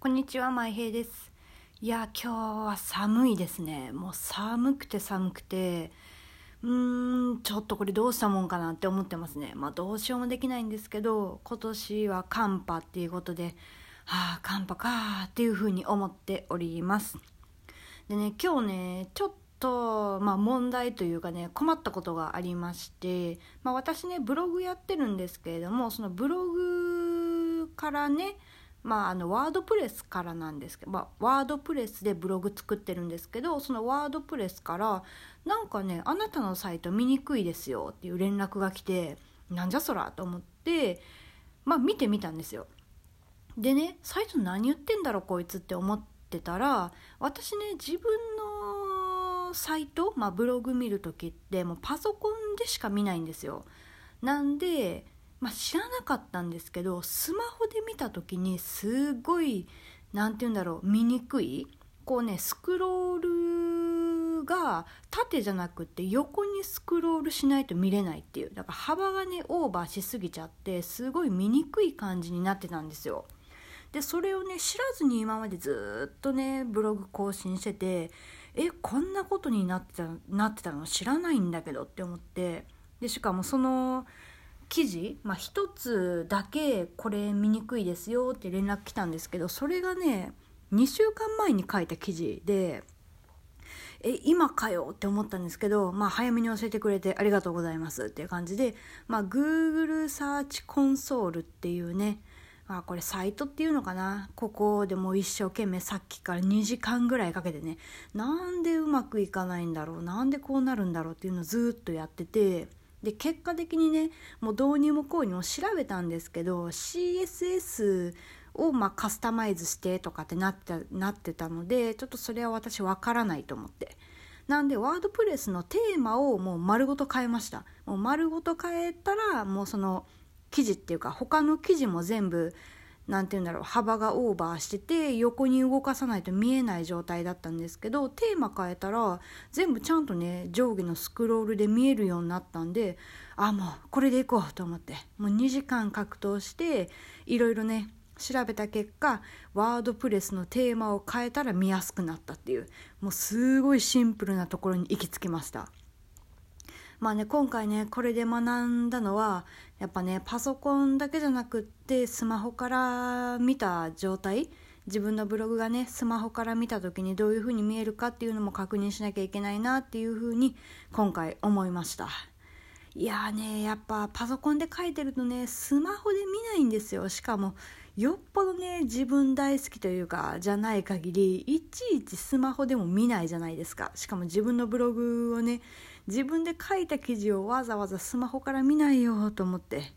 こんにちは、まいへいです。いや、今日は寒いですね。もう寒くて寒くて、うーん、ちょっとこれどうしたもんかなって思ってますね。まあどうしようもできないんですけど、今年は寒波っていうことで、はあ、寒波かーっていうふうに思っております。でね、今日ね、ちょっと、まあ、問題というかね困ったことがありまして、まあ、私ねブログやってるんですけれどもそのブログからねまあ、あのワードプレスからなんですけど、まあ、ワードプレスでブログ作ってるんですけどそのワードプレスからなんかねあなたのサイト見にくいですよっていう連絡が来てなんじゃそらと思ってまあ見てみたんですよ。でねサイト何言ってんだろこいつって思ってたら私ね自分のサイト、まあ、ブログ見る時ってもうパソコンでしか見ないんですよ。なんでまあ、知らなかったんですけどスマホで見た時にすごい何て言うんだろう見にくいこうねスクロールが縦じゃなくて横にスクロールしないと見れないっていうだから幅がねオーバーしすぎちゃってすごい見にくい感じになってたんですよ。でそれをね知らずに今までずっとねブログ更新しててえこんなことになってたなってたの知らないんだけどって思ってでしかもその記事、まあ、1つだけこれ見にくいですよって連絡来たんですけどそれがね2週間前に書いた記事でえ今かよって思ったんですけど、まあ、早めに教えてくれてありがとうございますっていう感じで、まあ、Google サーチコンソールっていうねあこれサイトっていうのかな？ここでもう一生懸命さっきから2時間ぐらいかけてねなんでうまくいかないんだろう？なんでこうなるんだろう？っていうのをずっとやっててで結果的にねもう導入もこうにも調べたんですけど CSS をまカスタマイズしてとかってなってなってたのでちょっとそれは私わからないと思って。なんでワードプレスのテーマをもう丸ごと変えました。もう丸ごと変えたらもうその記事っていうか他の記事も全部何て言うんだろう幅がオーバーしてて横に動かさないと見えない状態だったんですけどテーマ変えたら全部ちゃんとね上下のスクロールで見えるようになったんであもうこれでいこうと思ってもう2時間格闘していろいろね調べた結果ワードプレスのテーマを変えたら見やすくなったっていうもうすごいシンプルなところに行き着きました。まあね今回ねこれで学んだのはやっぱねパソコンだけじゃなくってスマホから見た状態自分のブログがねスマホから見た時にどういう風に見えるかっていうのも確認しなきゃいけないなっていう風に今回思いました。いやねやっぱパソコンで書いてるとねスマホで見ないんですよ。しかもよっぽどね自分大好きというかじゃない限りいちいちスマホでも見ないじゃないですか。しかも自分のブログをね自分で書いた記事をわざわざスマホから見ないよと思って。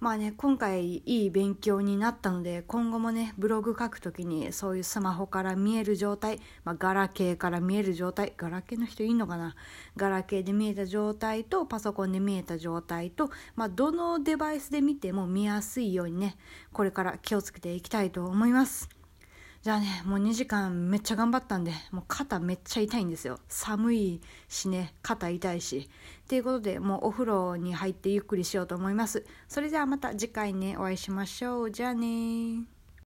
まあね今回いい勉強になったので今後もねブログ書く時にそういうスマホから見える状態、まあ、ガラケーから見える状態ガラケーの人いいのかな？ガラケーで見えた状態とパソコンで見えた状態と、まあ、どのデバイスで見ても見やすいようにねこれから気をつけていきたいと思います。じゃあねもう2時間めっちゃ頑張ったんでもう肩めっちゃ痛いんですよ。寒いしね肩痛いし。っていうことでもうお風呂に入ってゆっくりしようと思います。それではまた次回ねお会いしましょう。じゃあね